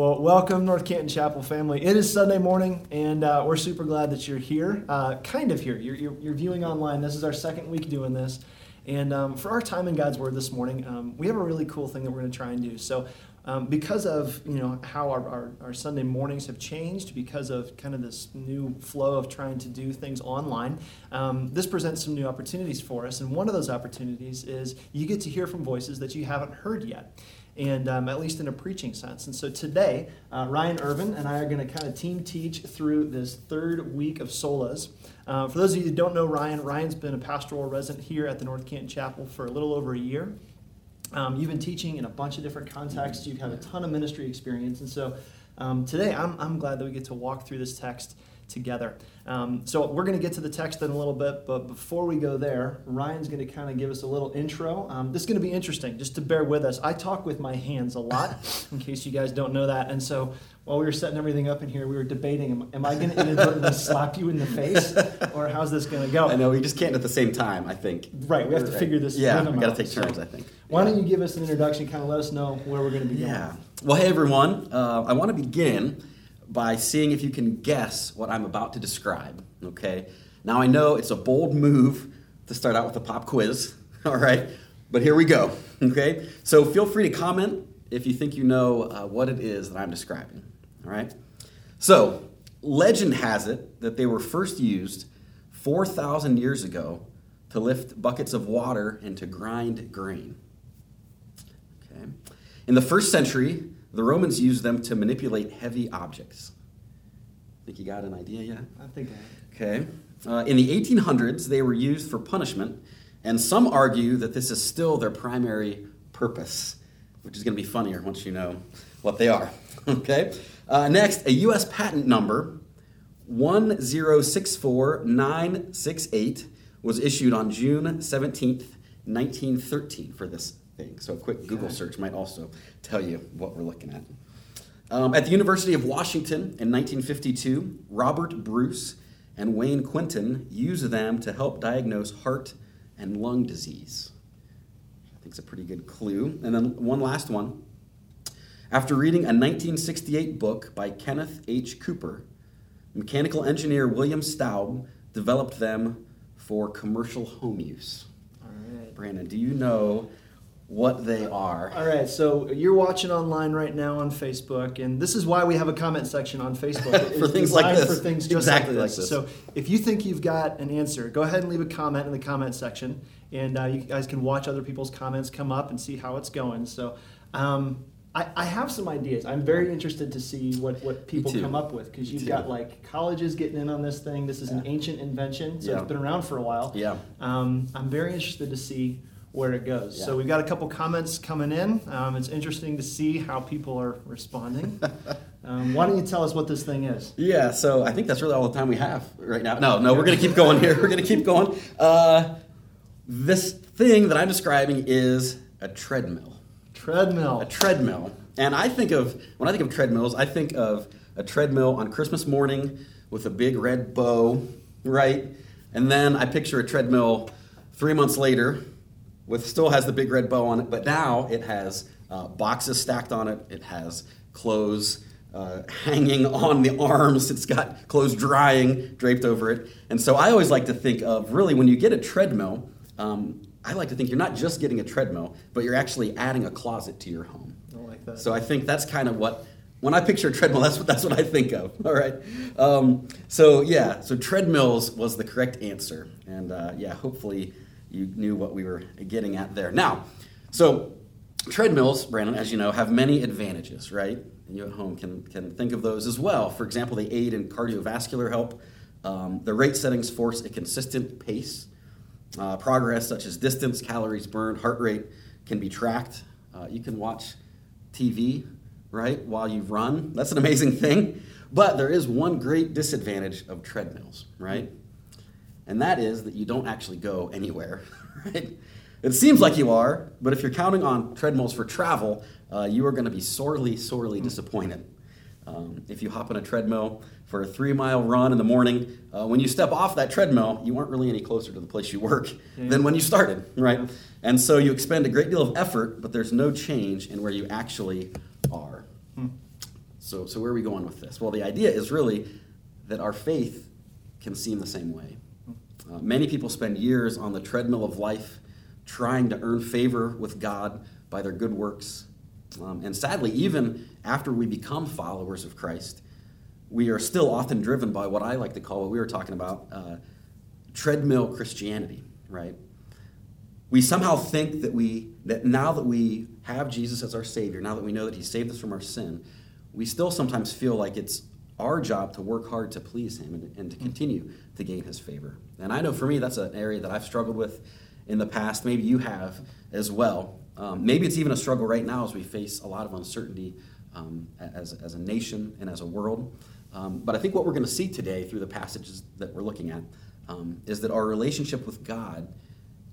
Well, welcome, North Canton Chapel family. It is Sunday morning, and uh, we're super glad that you're here. Uh, kind of here. You're, you're, you're, viewing online. This is our second week doing this. And um, for our time in God's Word this morning, um, we have a really cool thing that we're going to try and do. So, um, because of you know how our, our, our, Sunday mornings have changed, because of kind of this new flow of trying to do things online, um, this presents some new opportunities for us. And one of those opportunities is you get to hear from voices that you haven't heard yet and um, at least in a preaching sense. And so today, uh, Ryan Irvin and I are going to kind of team teach through this third week of solas. Uh, for those of you who don't know Ryan, Ryan's been a pastoral resident here at the North Canton Chapel for a little over a year. Um, you've been teaching in a bunch of different contexts. You've had a ton of ministry experience, and so um, today I'm, I'm glad that we get to walk through this text together. Um, so we're going to get to the text in a little bit, but before we go there, Ryan's going to kind of give us a little intro. Um, this is going to be interesting, just to bear with us. I talk with my hands a lot, in case you guys don't know that. And so while we were setting everything up in here, we were debating: Am, am I going to inadvertently slap you in the face, or how's this going to go? I know we just can't at the same time. I think. Right, we have to figure this. Out. Yeah, we got to take turns. So, I think. Why don't you give us an introduction? Kind of let us know where we're going to be yeah. going. Well, hey everyone. Uh, I want to begin by seeing if you can guess what I'm about to describe. Okay. Now I know it's a bold move to start out with a pop quiz. All right. But here we go. Okay. So feel free to comment if you think you know uh, what it is that I'm describing. All right. So legend has it that they were first used 4,000 years ago to lift buckets of water and to grind grain. Okay. In the first century, the Romans used them to manipulate heavy objects. Think you got an idea yet? I think I Okay. Uh, in the 1800s, they were used for punishment, and some argue that this is still their primary purpose, which is going to be funnier once you know what they are. okay. Uh, next, a U.S. patent number 1064968 was issued on June 17th, 1913 for this So a quick Google search might also tell you what we're looking at. Um, at the University of Washington in 1952, Robert Bruce and Wayne Quinton used them to help diagnose heart and lung disease. I think it's a pretty good clue. And then one last one. After reading a 1968 book by Kenneth H. Cooper, mechanical engineer William Staub developed them for commercial home use. All right. Brandon, do you know what they are. All right, so you're watching online right now on Facebook, and this is why we have a comment section on Facebook for things like this. For things just exactly like, this. like this. So if you think you've got an answer, go ahead and leave a comment in the comment section, and uh, you guys can watch other people's comments come up and see how it's going. So. Um, I, I, have some ideas. I'm very interested to see what, what people come up with because you've got like colleges getting in on this thing. This is yeah. an ancient invention, so yeah. it's been around for a while. Yeah. Um, I'm very interested to see where it goes. Yeah. So we've got a couple comments coming in. Um, it's interesting to see how people are responding. um, why don't you tell us what this thing is? Yeah, so I think that's really all the time we have right now. No, no, we're going to keep going here. We're going to keep going. Uh, this thing that I'm describing is a treadmill. Treadmill. A treadmill. And I think of, when I think of treadmills, I think of a treadmill on Christmas morning with a big red bow, right? And then I picture a treadmill three months later with still has the big red bow on it, but now it has uh, boxes stacked on it. It has clothes uh, hanging on the arms. It's got clothes drying draped over it. And so I always like to think of really when you get a treadmill, um, I like to think you're not just getting a treadmill, but you're actually adding a closet to your home. I like that. So I think that's kind of what when I picture a treadmill, that's what that's what I think of. All right. Um, so yeah, so treadmills was the correct answer, and uh, yeah, hopefully you knew what we were getting at there. Now, so treadmills, Brandon, as you know, have many advantages, right? And you at home can, can think of those as well. For example, they aid in cardiovascular help. Um, the rate settings force a consistent pace. Uh, progress such as distance, calories burned, heart rate can be tracked. Uh, you can watch TV, right, while you run. That's an amazing thing. But there is one great disadvantage of treadmills, right? And that is that you don't actually go anywhere, right? It seems like you are, but if you're counting on treadmills for travel, uh, you are going to be sorely, sorely disappointed. Um, if you hop on a treadmill for a three mile run in the morning, uh, when you step off that treadmill, you aren't really any closer to the place you work yeah. than when you started, right? Yeah. And so you expend a great deal of effort, but there's no change in where you actually are. Hmm. So, so where are we going with this? Well, the idea is really that our faith can seem the same way. Uh, many people spend years on the treadmill of life trying to earn favor with God by their good works. Um, and sadly, even after we become followers of Christ, we are still often driven by what I like to call what we were talking about uh, treadmill Christianity, right? We somehow think that we that now that we have Jesus as our Savior, now that we know that He saved us from our sin, we still sometimes feel like it's our job to work hard to please Him and, and to continue to gain His favor. And I know for me that's an area that I've struggled with in the past. Maybe you have as well. Um, maybe it's even a struggle right now as we face a lot of uncertainty um, as, as a nation and as a world. Um, but I think what we're going to see today through the passages that we're looking at um, is that our relationship with God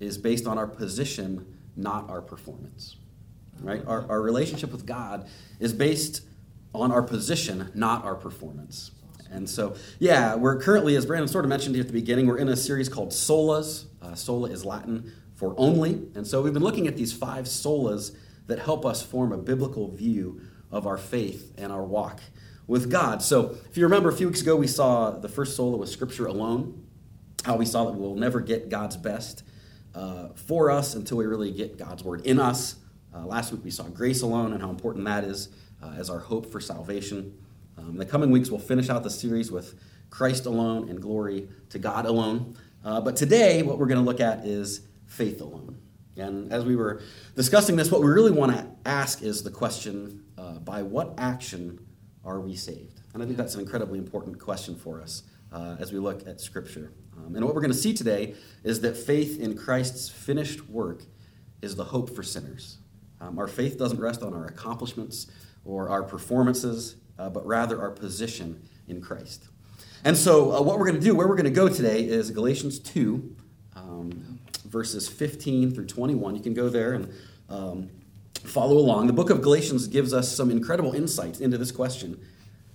is based on our position, not our performance. Right? Our, our relationship with God is based on our position, not our performance. And so, yeah, we're currently, as Brandon sort of mentioned here at the beginning, we're in a series called Solas. Uh, sola is Latin for only. And so we've been looking at these five solas that help us form a biblical view of our faith and our walk with God. So if you remember a few weeks ago, we saw the first sola was Scripture alone, how we saw that we'll never get God's best uh, for us until we really get God's word in us. Uh, last week we saw grace alone and how important that is uh, as our hope for salvation. Um, in the coming weeks, we'll finish out the series with Christ alone and glory to God alone. Uh, but today, what we're going to look at is faith alone. And as we were discussing this, what we really want to ask is the question uh, by what action are we saved? And I think that's an incredibly important question for us uh, as we look at Scripture. Um, and what we're going to see today is that faith in Christ's finished work is the hope for sinners. Um, our faith doesn't rest on our accomplishments or our performances, uh, but rather our position in Christ. And so, uh, what we're going to do, where we're going to go today, is Galatians 2, um, verses 15 through 21. You can go there and um, follow along. The book of Galatians gives us some incredible insights into this question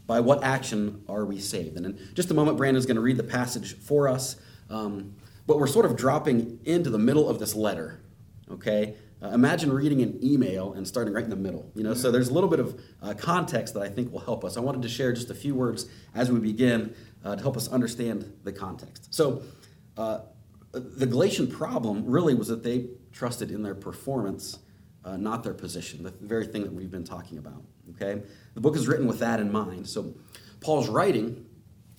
by what action are we saved? And in just a moment, Brandon's going to read the passage for us. Um, but we're sort of dropping into the middle of this letter, okay? Uh, imagine reading an email and starting right in the middle. You know, so there's a little bit of uh, context that I think will help us. I wanted to share just a few words as we begin uh, to help us understand the context. So, uh, the Galatian problem really was that they trusted in their performance, uh, not their position, the very thing that we've been talking about. Okay, the book is written with that in mind. So, Paul's writing,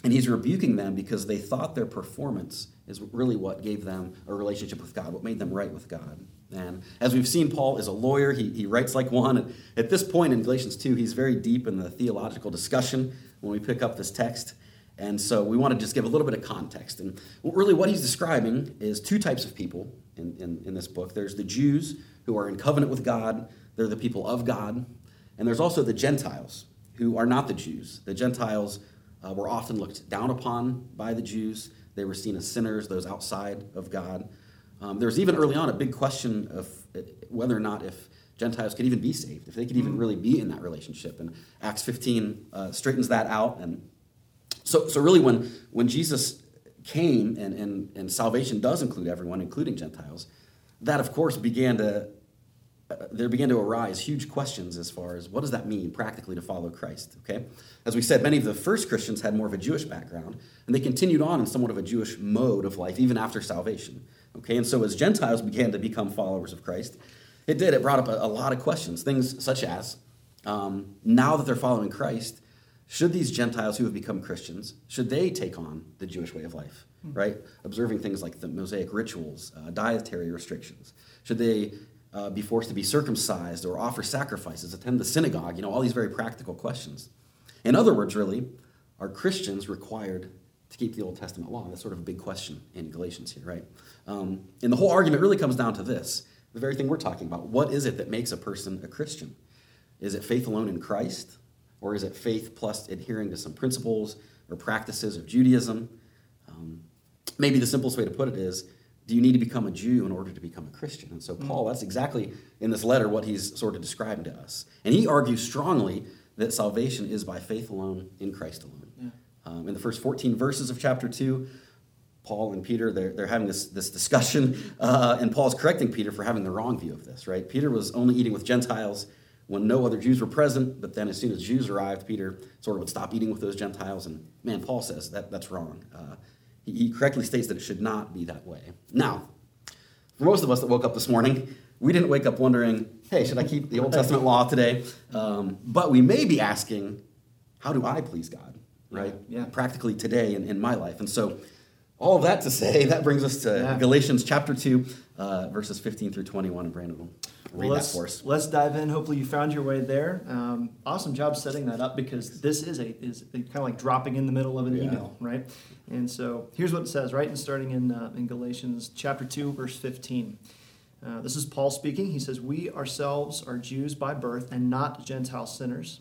and he's rebuking them because they thought their performance is really what gave them a relationship with God, what made them right with God. And as we've seen, Paul is a lawyer. He, he writes like one. At this point in Galatians 2, he's very deep in the theological discussion when we pick up this text. And so we want to just give a little bit of context. And really, what he's describing is two types of people in, in, in this book there's the Jews who are in covenant with God, they're the people of God. And there's also the Gentiles who are not the Jews. The Gentiles uh, were often looked down upon by the Jews, they were seen as sinners, those outside of God. Um, there was even early on a big question of uh, whether or not if Gentiles could even be saved, if they could even mm-hmm. really be in that relationship. And Acts 15 uh, straightens that out. And so, so really, when, when Jesus came and, and, and salvation does include everyone, including Gentiles, that of course began to uh, there began to arise huge questions as far as what does that mean practically to follow Christ. Okay, as we said, many of the first Christians had more of a Jewish background, and they continued on in somewhat of a Jewish mode of life even after salvation. Okay, and so as Gentiles began to become followers of Christ, it did. It brought up a, a lot of questions, things such as um, now that they're following Christ, should these Gentiles who have become Christians should they take on the Jewish way of life, mm-hmm. right? Observing things like the Mosaic rituals, uh, dietary restrictions. Should they uh, be forced to be circumcised or offer sacrifices, attend the synagogue? You know, all these very practical questions. In other words, really, are Christians required to keep the Old Testament law? That's sort of a big question in Galatians here, right? Um, and the whole argument really comes down to this the very thing we're talking about. What is it that makes a person a Christian? Is it faith alone in Christ? Or is it faith plus adhering to some principles or practices of Judaism? Um, maybe the simplest way to put it is do you need to become a Jew in order to become a Christian? And so, Paul, that's exactly in this letter what he's sort of describing to us. And he argues strongly that salvation is by faith alone in Christ alone. Yeah. Um, in the first 14 verses of chapter 2, Paul and Peter, they're, they're having this, this discussion, uh, and Paul's correcting Peter for having the wrong view of this, right? Peter was only eating with Gentiles when no other Jews were present, but then as soon as Jews arrived, Peter sort of would stop eating with those Gentiles. And man, Paul says that that's wrong. Uh, he, he correctly states that it should not be that way. Now, for most of us that woke up this morning, we didn't wake up wondering, hey, should I keep the Old Testament law today? Um, but we may be asking, how do I please God, right? Yeah. Practically today in, in my life. And so, all of that to say, that brings us to yeah. Galatians chapter 2, uh, verses 15 through 21. And Brandon will read well, that for us. Let's dive in. Hopefully, you found your way there. Um, awesome job setting that up because this is a is a, kind of like dropping in the middle of an yeah. email, right? And so here's what it says, right? And starting in uh, in Galatians chapter two, verse 15. Uh, this is Paul speaking. He says, "We ourselves are Jews by birth and not Gentile sinners."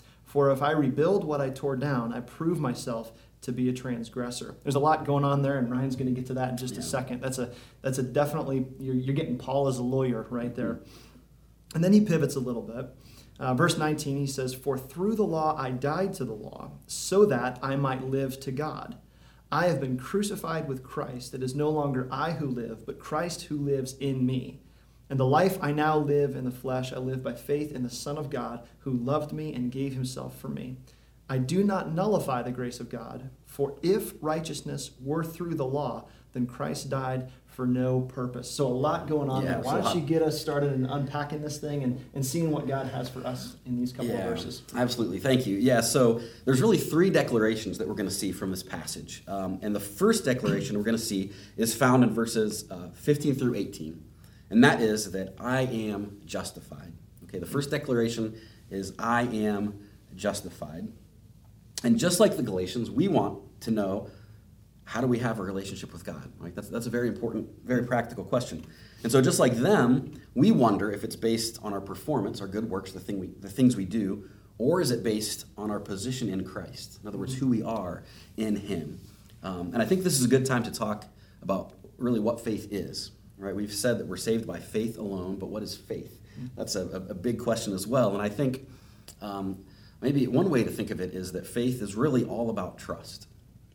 For if I rebuild what I tore down, I prove myself to be a transgressor. There's a lot going on there, and Ryan's going to get to that in just yeah. a second. That's a that's a definitely you're, you're getting Paul as a lawyer right there. And then he pivots a little bit. Uh, verse 19, he says, For through the law I died to the law, so that I might live to God. I have been crucified with Christ. It is no longer I who live, but Christ who lives in me. And the life I now live in the flesh, I live by faith in the Son of God, who loved me and gave himself for me. I do not nullify the grace of God, for if righteousness were through the law, then Christ died for no purpose. So a lot going on yeah, there. Why don't you get us started in unpacking this thing and, and seeing what God has for us in these couple yeah, of verses? Absolutely. Thank you. Yeah, so there's really three declarations that we're going to see from this passage. Um, and the first declaration we're going to see is found in verses uh, 15 through 18. And that is that I am justified. Okay, the first declaration is I am justified. And just like the Galatians, we want to know how do we have a relationship with God? Right? That's, that's a very important, very practical question. And so, just like them, we wonder if it's based on our performance, our good works, the, thing we, the things we do, or is it based on our position in Christ? In other words, who we are in Him. Um, and I think this is a good time to talk about really what faith is. Right? We've said that we're saved by faith alone, but what is faith? That's a, a big question as well. And I think um, maybe one way to think of it is that faith is really all about trust.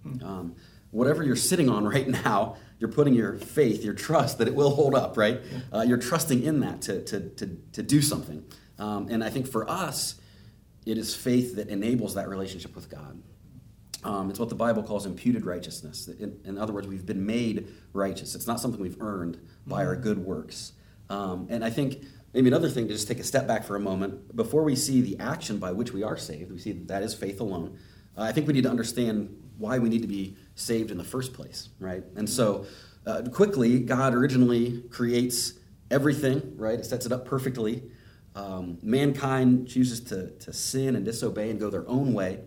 Hmm. Um, whatever you're sitting on right now, you're putting your faith, your trust that it will hold up, right? Uh, you're trusting in that to, to, to, to do something. Um, and I think for us, it is faith that enables that relationship with God. Um, it's what the Bible calls imputed righteousness. In, in, other words, we've been made righteous. It's not something we've earned by our hmm. good works. Um, and I think maybe another thing to just take a step back for a moment before we see the action by which we are saved we see that, that is faith alone uh, i think we need to understand why we need to be saved in the first place right and so uh, quickly god originally creates everything right it sets it up perfectly um, mankind chooses to, to sin and disobey and go their own way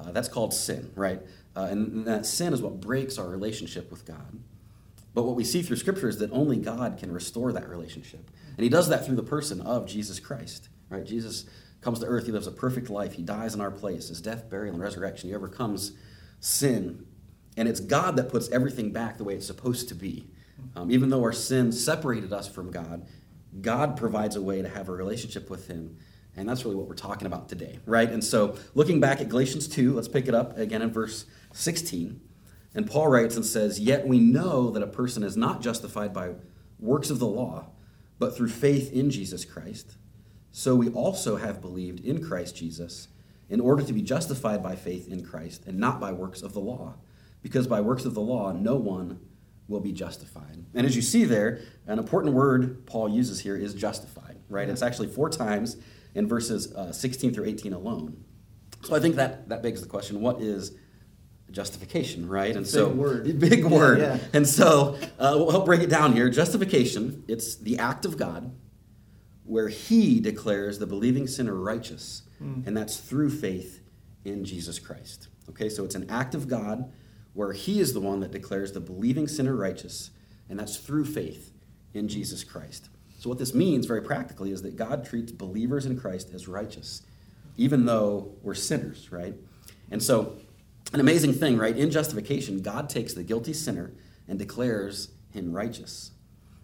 uh, that's called sin right uh, and that sin is what breaks our relationship with god but what we see through scripture is that only god can restore that relationship and he does that through the person of Jesus Christ. Right? Jesus comes to earth, he lives a perfect life, he dies in our place. His death, burial, and resurrection, he overcomes sin. And it's God that puts everything back the way it's supposed to be. Um, even though our sin separated us from God, God provides a way to have a relationship with him. And that's really what we're talking about today, right? And so, looking back at Galatians 2, let's pick it up again in verse 16. And Paul writes and says, Yet we know that a person is not justified by works of the law but through faith in Jesus Christ. So we also have believed in Christ Jesus in order to be justified by faith in Christ and not by works of the law. Because by works of the law, no one will be justified. And as you see there, an important word Paul uses here is justified, right? It's actually four times in verses uh, 16 through 18 alone. So I think that, that begs the question what is justification, right? And Big so, word. Big Yeah, word. yeah. And so uh, we'll help break it down here. Justification, it's the act of God where he declares the believing sinner righteous, and that's through faith in Jesus Christ. Okay, so it's an act of God where he is the one that declares the believing sinner righteous, and that's through faith in Jesus Christ. So, what this means very practically is that God treats believers in Christ as righteous, even though we're sinners, right? And so, an amazing thing, right? In justification, God takes the guilty sinner and declares him righteous.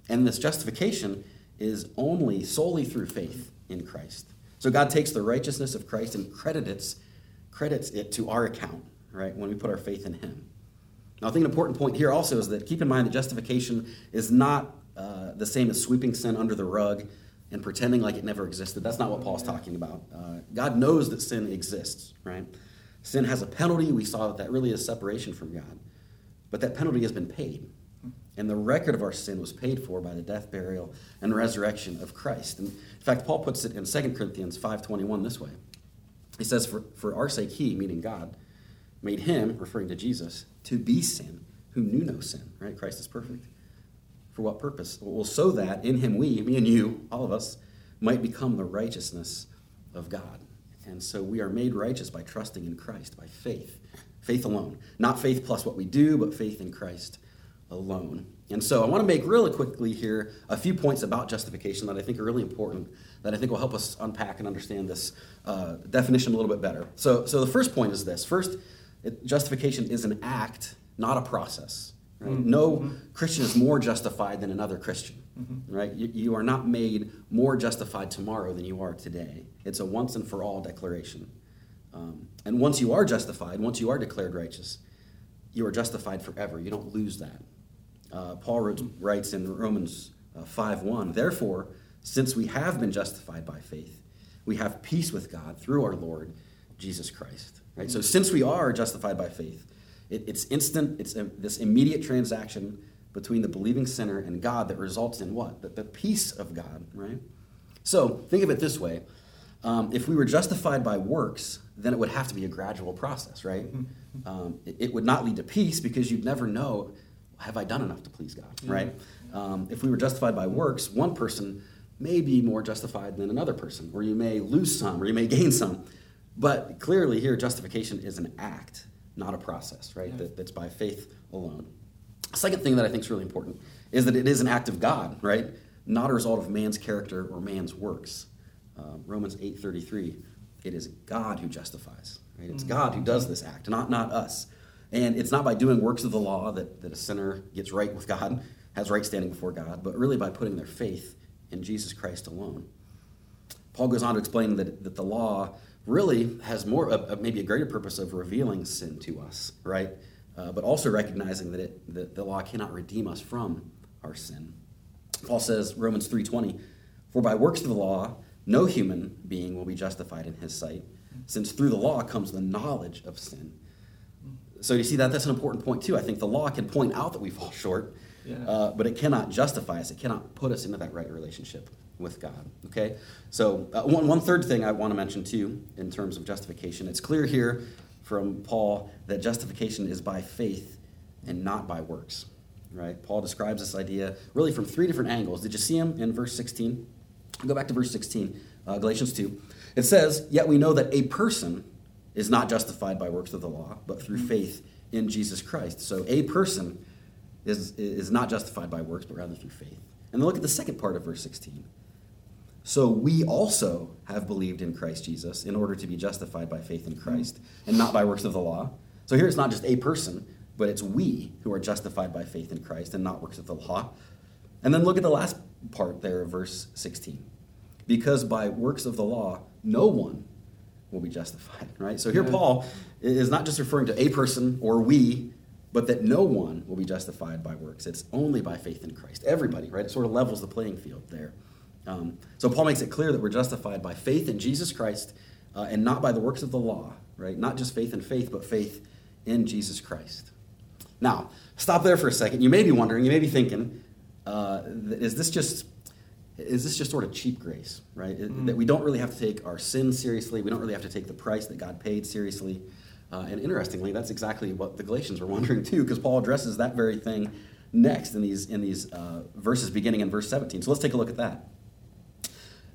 And this justification is only solely through faith in Christ. So God takes the righteousness of Christ and credits, credits it to our account, right, when we put our faith in him. Now, I think an important point here also is that keep in mind that justification is not uh, the same as sweeping sin under the rug and pretending like it never existed. That's not what Paul's talking about. Uh, God knows that sin exists, right? Sin has a penalty. We saw that that really is separation from God. But that penalty has been paid. And the record of our sin was paid for by the death, burial, and resurrection of Christ. And in fact, Paul puts it in 2 Corinthians 5.21 this way. He says, for, for our sake he, meaning God, made him, referring to Jesus, to be sin, who knew no sin. Right? Christ is perfect. For what purpose? Well, so that in him we, me and you, all of us, might become the righteousness of God. And so we are made righteous by trusting in Christ, by faith. Faith alone. Not faith plus what we do, but faith in Christ alone. And so I want to make really quickly here a few points about justification that I think are really important, that I think will help us unpack and understand this uh, definition a little bit better. So, so the first point is this first, it, justification is an act, not a process. Right? No Christian is more justified than another Christian. Right? You, you are not made more justified tomorrow than you are today. It's a once and for all declaration. Um, and once you are justified, once you are declared righteous, you are justified forever. You don't lose that. Uh, Paul wrote, writes in Romans uh, 5 1, Therefore, since we have been justified by faith, we have peace with God through our Lord Jesus Christ. Right? So, since we are justified by faith, it, it's instant, it's a, this immediate transaction between the believing sinner and God that results in what? The, the peace of God, right? So, think of it this way. Um, if we were justified by works, then it would have to be a gradual process, right? Um, it, it would not lead to peace because you'd never know, have I done enough to please God, right? Um, if we were justified by works, one person may be more justified than another person, or you may lose some, or you may gain some. But clearly, here, justification is an act, not a process, right? That, that's by faith alone. Second thing that I think is really important is that it is an act of God, right? Not a result of man's character or man's works. Um, Romans 8:33, it is God who justifies. Right? It's God who does this act, not, not us. And it's not by doing works of the law that, that a sinner gets right with God, has right standing before God, but really by putting their faith in Jesus Christ alone. Paul goes on to explain that, that the law really has more, uh, maybe a greater purpose of revealing sin to us, right? Uh, but also recognizing that, it, that the law cannot redeem us from our sin. Paul says, Romans 3.20, For by works of the law, no human being will be justified in his sight, since through the law comes the knowledge of sin. So you see that that's an important point too. I think the law can point out that we fall short, Yeah. uh, but it cannot justify us. It cannot put us into that right relationship with God. Okay. So uh, one one third thing I want to mention too, in terms of justification, it's clear here from Paul that justification is by faith and not by works. Right. Paul describes this idea really from three different angles. Did you see him in verse sixteen? Go back to verse 16, uh, Galatians 2. It says, Yet we know that a person is not justified by works of the law, but through faith in Jesus Christ. So a person is, is not justified by works, but rather through faith. And then look at the second part of verse 16. So we also have believed in Christ Jesus in order to be justified by faith in Christ and not by works of the law. So here it's not just a person, but it's we who are justified by faith in Christ and not works of the law. And then look at the last part there of verse 16. Because by works of the law, no one will be justified, right? So here Yeah. Paul is not just referring to a person or we, but that no one will be justified by works. It's only by faith in Christ. Everybody, right? It sort of levels the playing field there. Um, so Paul makes it clear that we're justified by faith in Jesus Christ uh, and not by the works of the law, right? Not just faith in faith, but faith in Jesus Christ. Now, stop there for a second. You may be wondering, you may be thinking, uh, is this just is this just sort of cheap grace, right? Mm-hmm. That we don't really have to take our sin seriously. We don't really have to take the price that God paid seriously. Uh, and interestingly, that's exactly what the Galatians were wondering too, because Paul addresses that very thing next in these in these uh, verses beginning in verse 17. So let's take a look at that.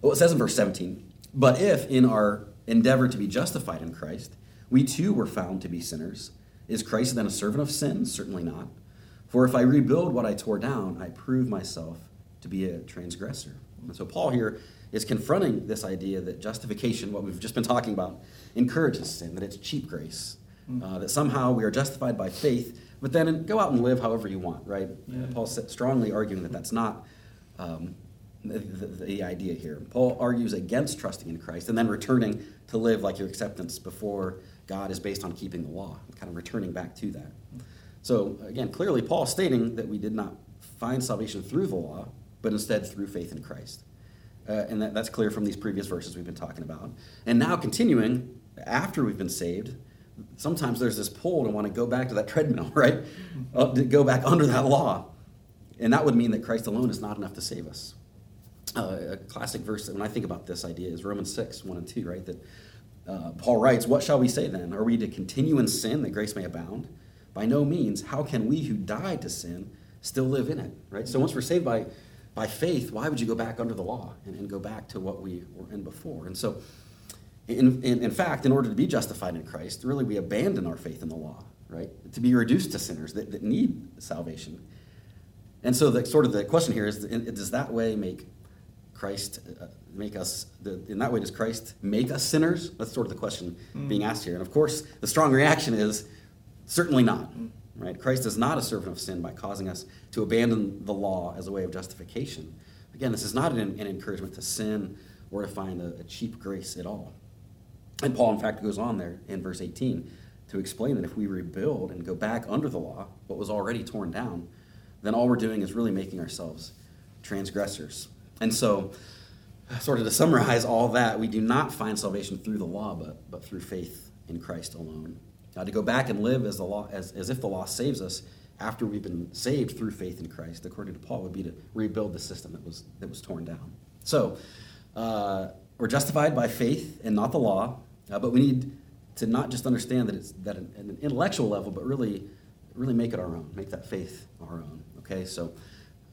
Well, it says in verse 17, but if in our endeavor to be justified in Christ, we too were found to be sinners, is Christ then a servant of sin? Certainly not. For if I rebuild what I tore down, I prove myself to be a transgressor. And so Paul here is confronting this idea that justification, what we've just been talking about, encourages sin, that it's cheap grace, uh, that somehow we are justified by faith, but then go out and live however you want, right? Yeah. Paul's strongly arguing that that's not um, the, the, idea here. Paul argues against trusting in Christ and then returning to live like your acceptance before God is based on keeping the law, kind of returning back to that. So, again, clearly, Paul stating that we did not find salvation through the law, but instead through faith in Christ. Uh, and that, that's clear from these previous verses we've been talking about. And now, continuing, after we've been saved, sometimes there's this pull to want to go back to that treadmill, right? Uh, to go back under that law. And that would mean that Christ alone is not enough to save us. Uh, a classic verse that when I think about this idea is Romans 6, 1 and 2, right? That uh, Paul writes, What shall we say then? Are we to continue in sin that grace may abound? By no means. How can we who died to sin still live in it, right? So once we're saved by, by faith, why would you go back under the law and, and go back to what we were in before? And so, in, in, in fact, in order to be justified in Christ, really we abandon our faith in the law, right? To be reduced to sinners that, that need salvation. And so, the sort of the question here is: Does that way make Christ uh, make us? In that way, does Christ make us sinners? That's sort of the question being asked here. And of course, the strong reaction is certainly not. Right? Christ is not a servant of sin by causing us to abandon the law as a way of justification. Again, this is not an, an encouragement to sin or to find a, a cheap grace at all. And Paul, in fact, goes on there in verse 18 to explain that if we rebuild and go back under the law, what was already torn down, then all we're doing is really making ourselves transgressors. And so, sort of to summarize all that, we do not find salvation through the law, but, but through faith in Christ alone. Now, to go back and live as, the law, as, as if the law saves us after we've been saved through faith in Christ, according to Paul, would be to rebuild the system that was, that was torn down. So, uh, we're justified by faith and not the law, uh, but we need to not just understand that it's that at an intellectual level, but really, really make it our own, make that faith our own. Okay, so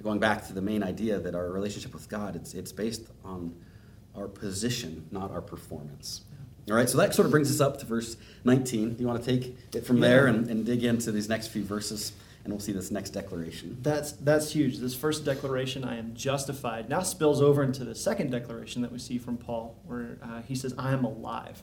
going back to the main idea that our relationship with God, it's it's based on our position, not our performance. All right, so that sort of brings us up to verse 19. Do you want to take it from there and, and dig into these next few verses? And we'll see this next declaration. That's that's huge. This first declaration, "I am justified," now spills over into the second declaration that we see from Paul, where uh, he says, "I am alive,"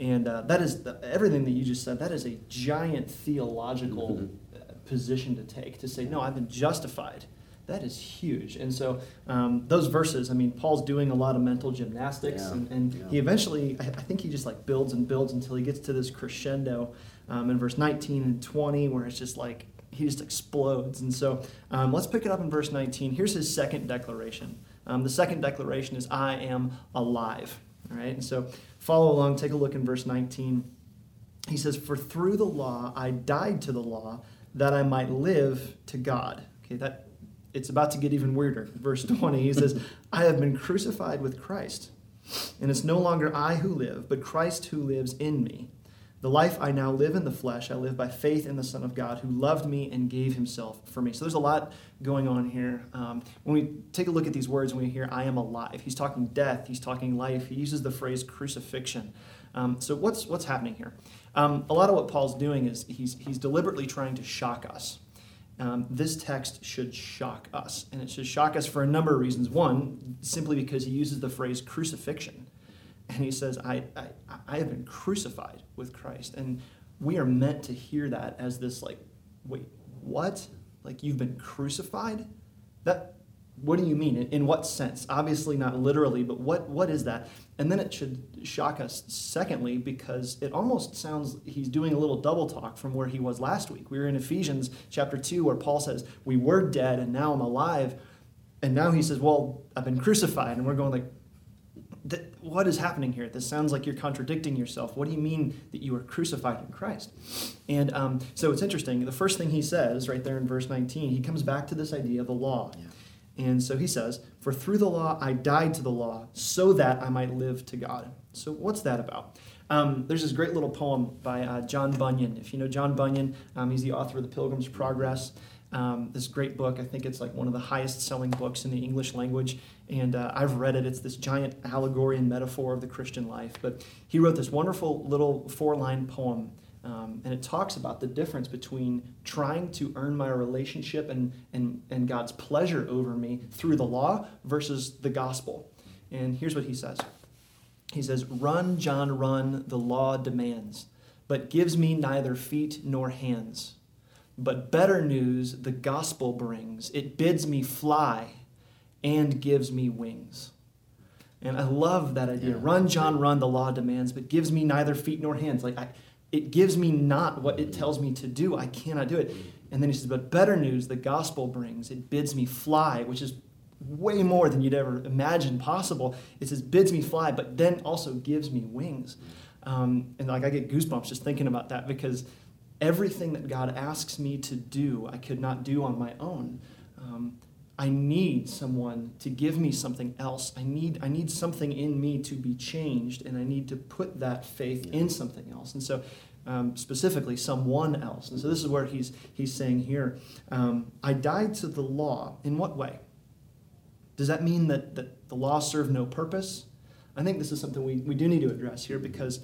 and uh, that is the, everything that you just said. That is a giant theological Mhm. uh, position to take. To say, "No, I've been justified." That is huge. And so um, those verses, I mean, Paul's doing a lot of mental gymnastics, Yeah, and, and yeah. he eventually, I, I think he just like builds and builds until he gets to this crescendo um, in verse 19 and 20, where it's just like he just explodes. And so um, let's pick it up in verse 19. Here's his second declaration. Um, the second declaration is, I am alive. All right, and so follow along, take a look in verse 19. He says, For through the law I died to the law that I might live to God. Okay, that it's about to get even weirder. Verse 20, he says, I have been crucified with Christ, and it's no longer I who live, but Christ who lives in me. The life I now live in the flesh, I live by faith in the Son of God who loved me and gave himself for me. So there's a lot going on here. Um, when we take a look at these words, when we hear, I am alive, he's talking death, he's talking life. He uses the phrase crucifixion. Um, so what's, what's happening here? Um, a lot of what Paul's doing is he's, he's deliberately trying to shock us. Um, this text should shock us, and it should shock us for a number of reasons. One, simply because he uses the phrase crucifixion and he says, I, I, I have been crucified with Christ. And we are meant to hear that as this, like, wait, what? Like, you've been crucified? That, what do you mean? In, in what sense? Obviously, not literally, but what, what is that? And then it should shock us, secondly, because it almost sounds he's doing a little double talk from where he was last week. We were in Ephesians chapter 2, where Paul says, We were dead, and now I'm alive. And now he says, Well, I've been crucified. And we're going, like, what is happening here? This sounds like you're contradicting yourself. What do you mean that you were crucified in Christ? And um, so it's interesting. The first thing he says right there in verse 19, he comes back to this idea of the law. Yeah. And so he says, For through the law I died to the law, so that I might live to God. So, what's that about? Um, there's this great little poem by uh, John Bunyan. If you know John Bunyan, um, he's the author of The Pilgrim's Progress. Um, this great book. I think it's like one of the highest selling books in the English language. And uh, I've read it. It's this giant allegory and metaphor of the Christian life. But he wrote this wonderful little four line poem. Um, and it talks about the difference between trying to earn my relationship and, and, and God's pleasure over me through the law versus the gospel. And here's what he says He says, Run, John, run, the law demands, but gives me neither feet nor hands. But better news the gospel brings. It bids me fly and gives me wings. And I love that idea. Yeah. Run, John, run, the law demands, but gives me neither feet nor hands. Like, I, it gives me not what it tells me to do. I cannot do it. And then he says, but better news the gospel brings. It bids me fly, which is way more than you'd ever imagine possible. It says, bids me fly, but then also gives me wings. Um, and like, I get goosebumps just thinking about that because everything that God asks me to do, I could not do on my own. Um, I need someone to give me something else. I need, I need something in me to be changed, and I need to put that faith in something else. And so, um, specifically, someone else. And so, this is where he's, he's saying here um, I died to the law. In what way? Does that mean that, that the law served no purpose? I think this is something we, we do need to address here because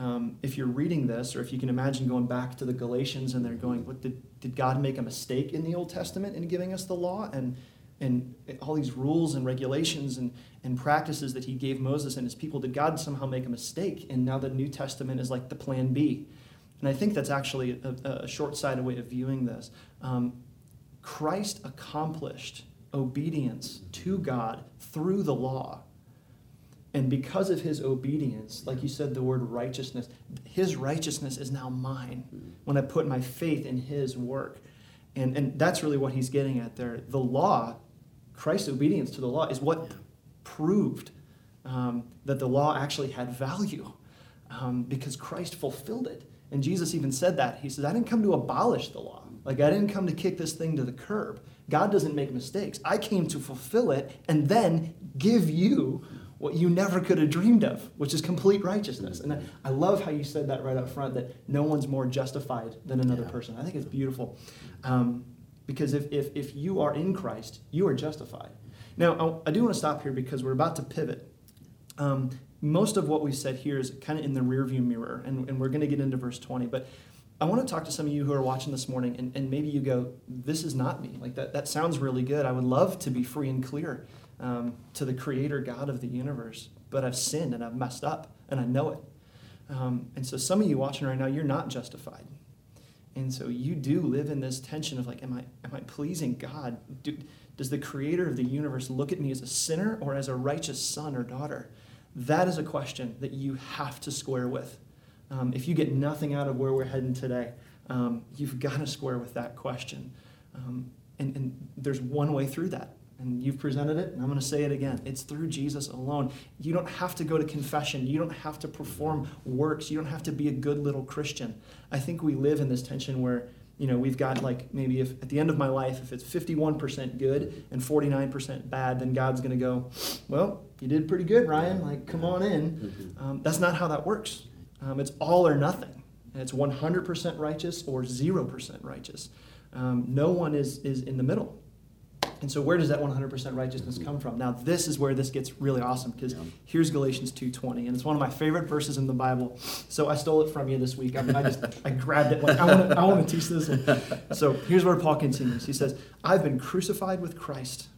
um, if you're reading this, or if you can imagine going back to the Galatians and they're going, what, did, did God make a mistake in the Old Testament in giving us the law? And, and all these rules and regulations and, and practices that he gave Moses and his people, did God somehow make a mistake? And now the New Testament is like the plan B. And I think that's actually a, a short sighted way of viewing this. Um, Christ accomplished obedience to God through the law and because of his obedience, like you said, the word righteousness, his righteousness is now mine when I put my faith in his work. And, and that's really what he's getting at there. The law, Christ's obedience to the law, is what proved um, that the law actually had value um, because Christ fulfilled it. And Jesus even said that. He says, I didn't come to abolish the law. Like, I didn't come to kick this thing to the curb. God doesn't make mistakes. I came to fulfill it and then give you what you never could have dreamed of, which is complete righteousness. And I, love how you said that right up front that no one's more justified than another yeah. person. I think it's beautiful. Um, because if, if, if you are in Christ, you are justified. Now, I, I do want to stop here because we're about to pivot. Um, most of what we said here is kind of in the rearview mirror, and, and we're going to get into verse 20. But I want to talk to some of you who are watching this morning, and, and maybe you go, This is not me. Like, that, that sounds really good. I would love to be free and clear um, to the creator God of the universe, but I've sinned and I've messed up and I know it. Um, and so some of you watching right now, you're not justified. And so you do live in this tension of like, am I, am I pleasing God? Do, does the creator of the universe look at me as a sinner or as a righteous son or daughter? That is a question that you have to square with. Um, if you get nothing out of where we're heading today, um, you've got to square with that question. Um, and, and there's one way through that and you've presented it, and I'm going to say it again. It's through Jesus alone. You don't have to go to confession. You don't have to perform works. You don't have to be a good little Christian. I think we live in this tension where, you know, we've got like maybe if at the end of my life, if it's 51% good and 49% bad, then God's going to go, well, you did pretty good, Ryan. Like, come on in. Mm-hmm. Um, that's not how that works. Um, it's all or nothing. And it's 100% righteous or 0% righteous. Um, no one is, is in the middle. And so where does that 100% righteousness come from? Now this is where this gets really awesome because yeah. here's Galatians 2:20 and it's one of my favorite verses in the Bible. So I stole it from you this week. I, mean, I just I grabbed it like I want to I want to teach this one. So here's where Paul continues. He says, "I've been crucified with Christ.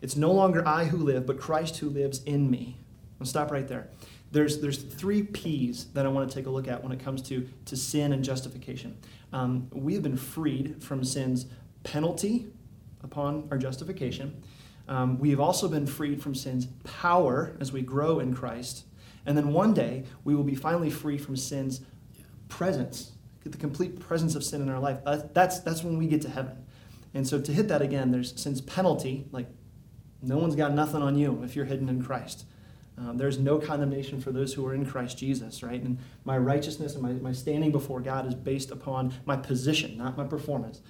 It's no longer I who live, but Christ who lives in me." I'll stop right there. There's, there's three P's that I want to take a look at when it comes to, to sin and justification. Um, we have been freed from sin's penalty, upon our justification. Um, we have also been freed from sin's power as we grow in Christ. And then one day, we will be finally free from sin's presence, the complete presence of sin in our life. That's, that's when we get to heaven. And so to hit that again, there's sin's penalty, like no one's got nothing on you if you're hidden in Christ. Um, there's no condemnation for those who are in Christ Jesus, right? And my righteousness and my, my standing before God is based upon my position, not my performance.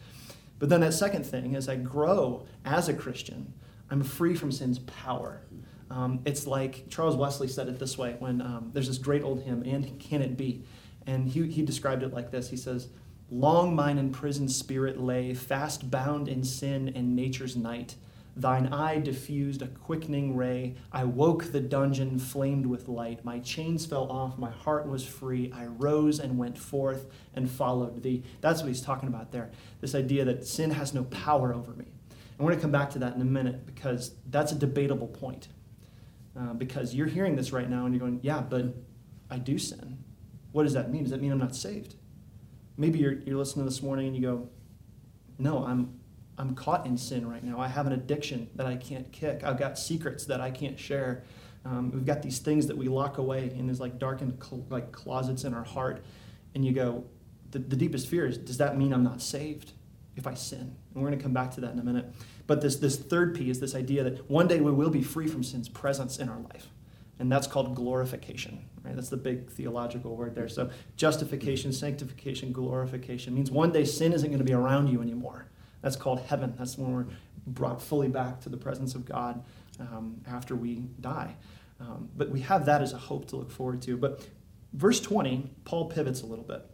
But then that second thing, as I grow as a Christian, I'm free from sin's power. Um, it's like Charles Wesley said it this way when um, there's this great old hymn, And Can It Be? And he, he described it like this He says, Long mine imprisoned spirit lay, fast bound in sin and nature's night. Thine eye diffused a quickening ray. I woke the dungeon, flamed with light. My chains fell off, my heart was free. I rose and went forth and followed thee. That's what he's talking about there. This idea that sin has no power over me. And we're going to come back to that in a minute because that's a debatable point. Uh, because you're hearing this right now and you're going, yeah, but I do sin. What does that mean? Does that mean I'm not saved? Maybe you're, you're listening this morning and you go, no, I'm, I'm caught in sin right now. I have an addiction that I can't kick. I've got secrets that I can't share. Um, we've got these things that we lock away in these like darkened cl- like closets in our heart. And you go, the, the deepest fear is, does that mean I'm not saved if I sin? And we're going to come back to that in a minute. But this, this third P is this idea that one day we will be free from sin's presence in our life. And that's called glorification. Right? That's the big theological word there. So justification, sanctification, glorification means one day sin isn't going to be around you anymore. That's called heaven. That's when we're brought fully back to the presence of God um, after we die. Um, but we have that as a hope to look forward to. But verse 20, Paul pivots a little bit.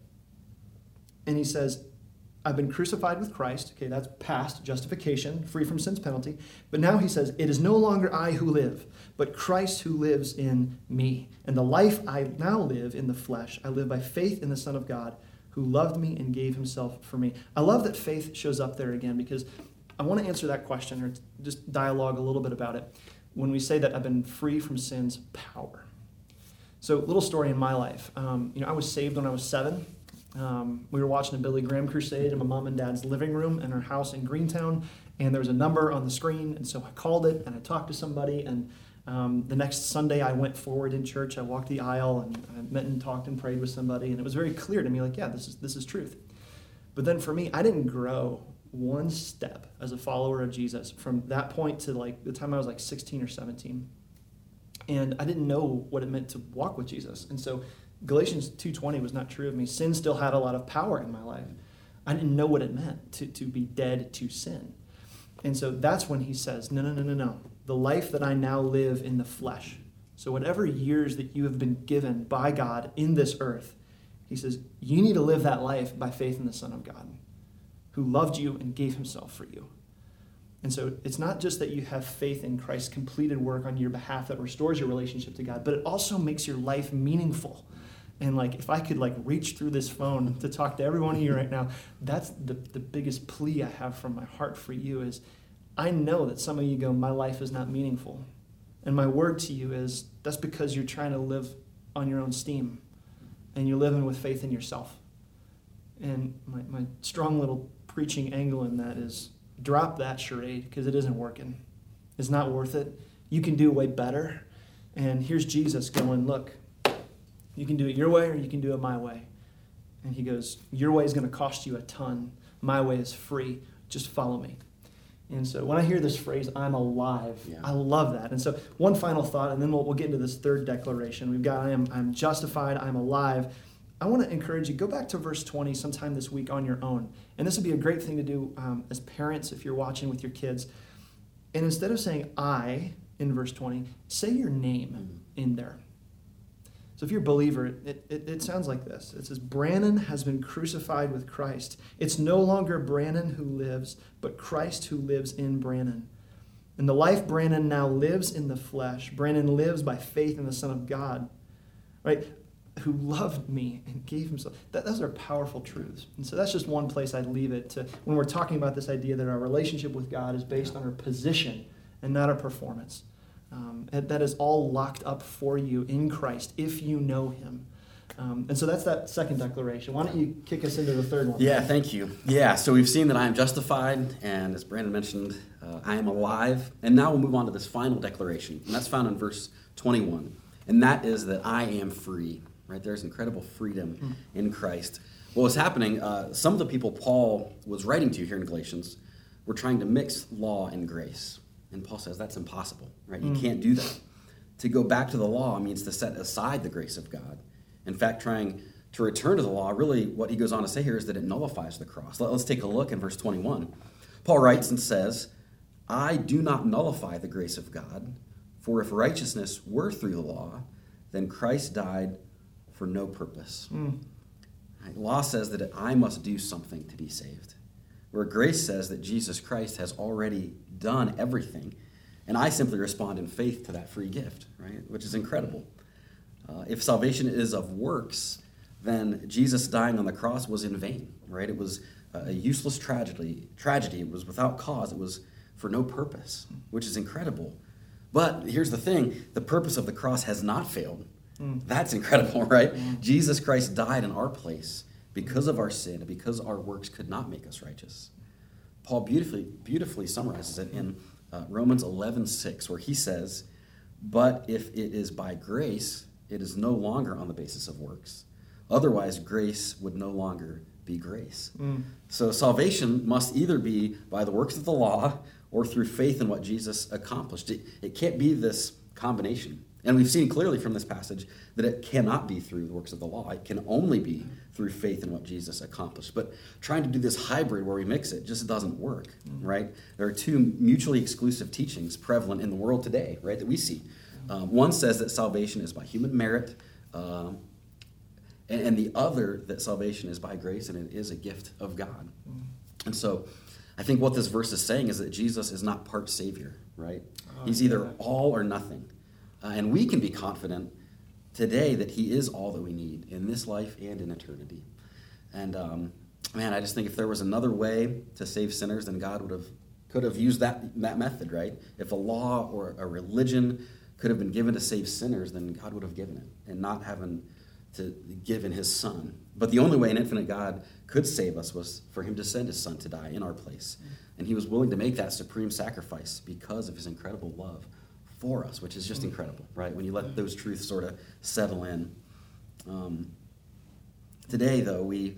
And he says, I've been crucified with Christ. Okay, that's past justification, free from sin's penalty. But now he says, It is no longer I who live, but Christ who lives in me. And the life I now live in the flesh, I live by faith in the Son of God who loved me and gave himself for me. I love that faith shows up there again because I want to answer that question or just dialogue a little bit about it when we say that I've been free from sin's power. So, little story in my life. Um, you know, I was saved when I was seven. Um, we were watching a Billy Graham crusade in my mom and dad's living room in our house in Greentown, and there was a number on the screen, and so I called it and I talked to somebody, and um, the next Sunday, I went forward in church. I walked the aisle and I met and talked and prayed with somebody, and it was very clear to me, like, yeah, this is this is truth. But then for me, I didn't grow one step as a follower of Jesus from that point to like the time I was like 16 or 17, and I didn't know what it meant to walk with Jesus. And so Galatians 2:20 was not true of me. Sin still had a lot of power in my life. I didn't know what it meant to, to be dead to sin. And so that's when he says, No, no, no, no, no the life that I now live in the flesh. So, whatever years that you have been given by God in this earth, he says, you need to live that life by faith in the Son of God, who loved you and gave himself for you. And so it's not just that you have faith in Christ's completed work on your behalf that restores your relationship to God, but it also makes your life meaningful. And like if I could like reach through this phone to talk to every one of you right now, that's the, the biggest plea I have from my heart for you is I know that some of you go, My life is not meaningful. And my word to you is that's because you're trying to live on your own steam and you're living with faith in yourself. And my, my strong little preaching angle in that is drop that charade because it isn't working. It's not worth it. You can do way better. And here's Jesus going, Look, you can do it your way or you can do it my way. And he goes, Your way is going to cost you a ton. My way is free. Just follow me. And so when I hear this phrase, I'm alive, yeah. I love that. And so one final thought, and then we'll, we'll get into this third declaration. We've got I am I'm justified, I'm alive. I want to encourage you, go back to verse 20 sometime this week on your own. And this would be a great thing to do um, as parents if you're watching with your kids. And instead of saying I in verse 20, say your name mm-hmm. in there. So if you're a believer, it, it, it, sounds like this. It says, Brannon has been crucified with Christ. It's no longer Brannon who lives, but Christ who lives in Brannon. And the life Brannon now lives in the flesh. Brannon lives by faith in the Son of God, right? Who loved me and gave himself. That, those are powerful truths. And so that's just one place I'd leave it to when we're talking about this idea that our relationship with God is based on our position and not our performance. Um, that is all locked up for you in Christ if you know Him. Um, and so that's that second declaration. Why don't you kick us into the third one? Yeah, thank you. Yeah, so we've seen that I am justified, and as Brandon mentioned, uh, I am alive. And now we'll move on to this final declaration, and that's found in verse 21. And that is that I am free. Right? There's incredible freedom mm. in Christ. What was happening, uh, some of the people Paul was writing to here in Galatians were trying to mix law and grace. And Paul says that's impossible, right? You mm. can't do that. To go back to the law means to set aside the grace of God. In fact, trying to return to the law, really what he goes on to say here is that it nullifies the cross. Let, us take a look in verse 21. Paul writes and says, I do not nullify the grace of God, for if righteousness were through the law, then Christ died for no purpose. Mm. Right? Law says that I must do something to be saved, where grace says that Jesus Christ has already done everything, and I simply respond in faith to that free gift, right? Which is incredible. Uh, if salvation is of works, then Jesus dying on the cross was in vain, right? It was a useless tragedy. Tragedy. It was without cause. It was for no purpose, which is incredible. But here's the thing: the purpose of the cross has not failed. Mm. That's incredible, right? Mm. Jesus Christ died in our place because of our sin because our works could not make us righteous. Paul beautifully, beautifully summarizes it in uh, Romans 11 6, where he says, But if it is by grace, it is no longer on the basis of works. Otherwise, grace would no longer be grace. Mm. So salvation must either be by the works of the law or through faith in what Jesus accomplished. It, it can't be this combination. And we've seen clearly from this passage that it cannot be through the works of the law. It can only be through faith in what Jesus accomplished. But trying to do this hybrid where we mix it just doesn't work, mm-hmm. right? There are two mutually exclusive teachings prevalent in the world today, right, that we see. Um, one says that salvation is by human merit, um, and, and, the other that salvation is by grace and it is a gift of God. Mm-hmm. And so I think what this verse is saying is that Jesus is not part Savior, right? Oh, He's either yeah. all or nothing. Uh, and we can be confident today that He is all that we need in this life and in eternity. And um, man, I just think if there was another way to save sinners, then God would have could have used that that method, right? If a law or a religion could have been given to save sinners, then God would have given it, and not having to give in His Son. But the only way an infinite God could save us was for Him to send His Son to die in our place, and He was willing to make that supreme sacrifice because of His incredible love for us, which is just incredible, right? When you let those truths sort of settle in. Um, today, though, we,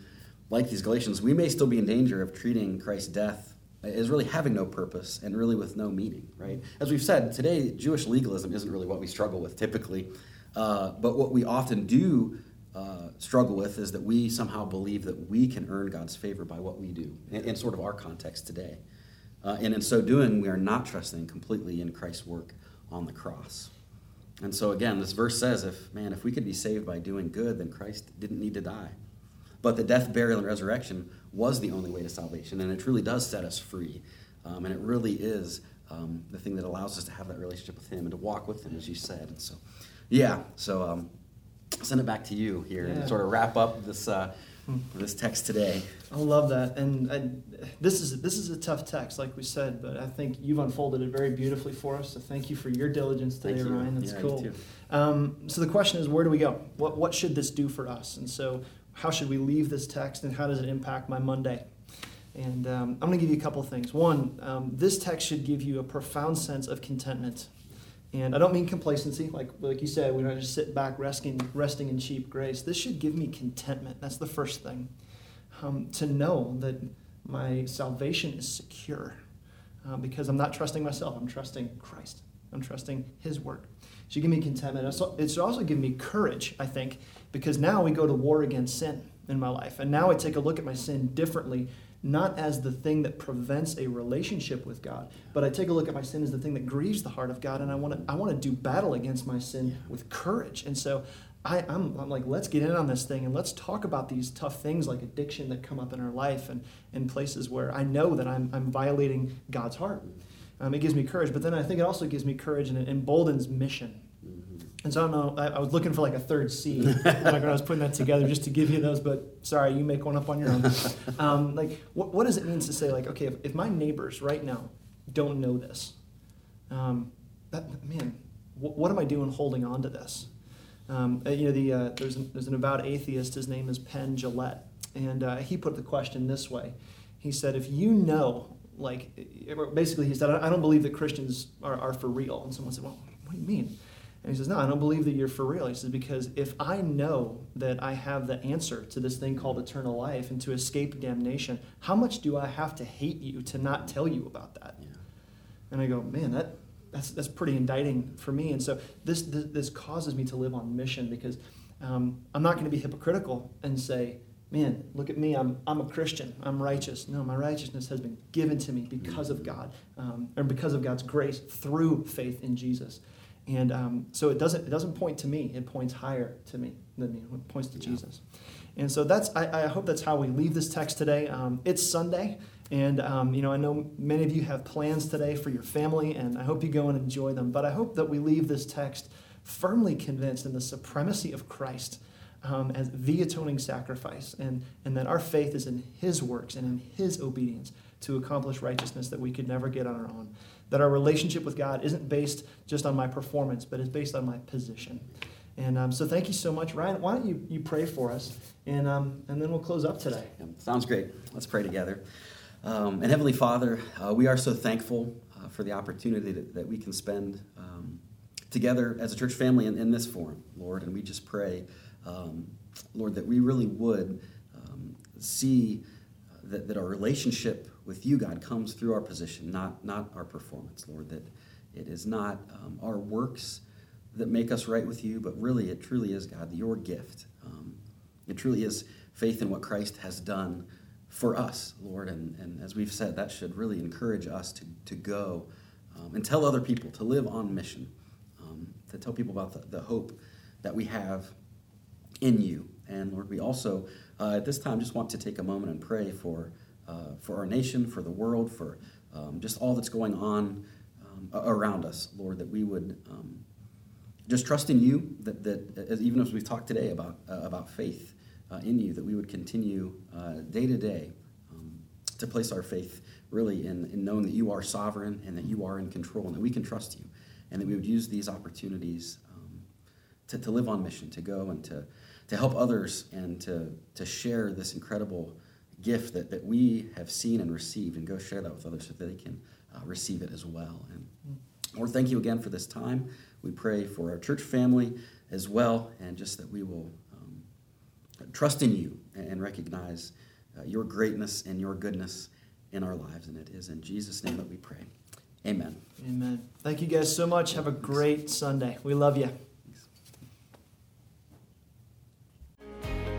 like these Galatians, we may still be in danger of treating Christ's death as really having no purpose and really with no meaning, right? As we've said, today, Jewish legalism isn't really what we struggle with typically. Uh, but what we often do uh, struggle with is that we somehow believe that we can earn God's favor by what we do, in, in sort of our context today. Uh, and in so doing, we are not trusting completely in Christ's work on the cross. And so again, this verse says, if man, if we could be saved by doing good, then Christ didn't need to die. But the death, burial, and resurrection was the only way to salvation, and it truly does set us free. Um, and it really is um, the thing that allows us to have that relationship with Him and to walk with Him, as you said. And so, yeah, so um, send it back to you here yeah. and sort of wrap up this. Uh, this text today. I love that, and I, this is this is a tough text, like we said, but I think you've unfolded it very beautifully for us. So thank you for your diligence today, Ryan. That's yeah, cool. Um, so the question is, where do we go? What what should this do for us? And so, how should we leave this text, and how does it impact my Monday? And um, I'm going to give you a couple of things. One, um, this text should give you a profound sense of contentment and I don't mean complacency, like like you said, we don't just sit back resting resting in cheap grace. This should give me contentment. That's the first thing. Um, to know that my salvation is secure uh, because I'm not trusting myself. I'm trusting Christ. I'm trusting His work. It should give me contentment. It should also give me courage, I think, because now we go to war against sin in my life. And now I take a look at my sin differently not as the thing that prevents a relationship with God, but I take a look at my sin as the thing that grieves the heart of God, and I want to I want to do battle against my sin with courage. And so I, I'm, I'm like, let's get in on this thing and let's talk about these tough things like addiction that come up in our life and in places where I know that I'm, I'm violating God's heart. Um, it gives me courage, but then I think it also gives me courage and it emboldens mission. And so I don't know, I, I was looking for like a third C like when I was putting that together just to give you those, but sorry, you make one up on your own. Um, like, what, what does it mean to say, like, okay, if, if my neighbors right now don't know this, um, that, man, what, what am I doing holding on to this? Um, uh, you know, the, uh, there's, an, there's an avowed atheist, his name is Penn Jillette, and uh, he put the question this way. He said, if you know, like, basically, he said, I don't believe that Christians are, are for real. And someone said, well, what do you mean? And he says, No, I don't believe that you're for real. He says, Because if I know that I have the answer to this thing called eternal life and to escape damnation, how much do I have to hate you to not tell you about that? Yeah. And I go, Man, that, that's, that's pretty indicting for me. And so this, this, this causes me to live on mission because um, I'm not going to be hypocritical and say, man, look at me, I'm, I'm a Christian, I'm righteous. No, my righteousness has been given to me because of God, um, or because of God's grace through faith in Jesus. And um, so it doesn't, it doesn't point to me, it points higher to me than me, it points to yeah. Jesus. And so that's, I, I, hope that's how we leave this text today. Um, it's Sunday, and um, you know, I know many of you have plans today for your family, and I hope you go and enjoy them. But I hope that we leave this text firmly convinced in the supremacy of Christ um, as the atoning sacrifice, and, and that our faith is in His works and in His obedience to accomplish righteousness that we could never get on our own. That our relationship with God isn't based just on my performance, but is based on my position. And um, so thank you so much. Ryan, why don't you, you pray for us, and, um, and then we'll close up today. Yeah, sounds great. Let's pray together. Um, and Heavenly Father, uh, we are so thankful uh, for the opportunity that, we can spend um, together as a church family in, in, this forum, Lord. And we just pray um, Lord, that we really would um, see uh, that, that our relationship with you, God, comes through our position, not, not our performance, Lord, that it is not um, our works that make us right with you, but really it truly is, God, your gift. Um, it truly is faith in what Christ has done for us, Lord. And, and as we've said, that should really encourage us to, to go um, and tell other people, to live on mission, um, to tell people about the, the hope that we have in you. And Lord, we also uh, at this time just want to take a moment and pray for, uh, for our nation, for the world, for um, just all that's going on um, around us, Lord, that we would um, just trust in you, that, that as, even as we've talked today about, uh, about faith uh, in you, that we would continue uh, day to day um, to place our faith really in, in knowing that you are sovereign and that you are in control and that we can trust you, and that we would use these opportunities um, to, to live on mission, to go and to to help others and to, to share this incredible gift that, that we have seen and received and go share that with others so that they can uh, receive it as well. And Lord, thank you again for this time. We pray for our church family as well, and just that we will um, trust in you and recognize uh, your greatness and your goodness in our lives. And it is in Jesus' name that we pray. Amen. Amen. Thank you guys so much. Have a great Sunday. We love you.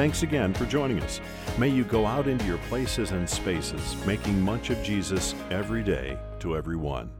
Thanks again for joining us. May you go out into your places and spaces, making much of Jesus every day to everyone.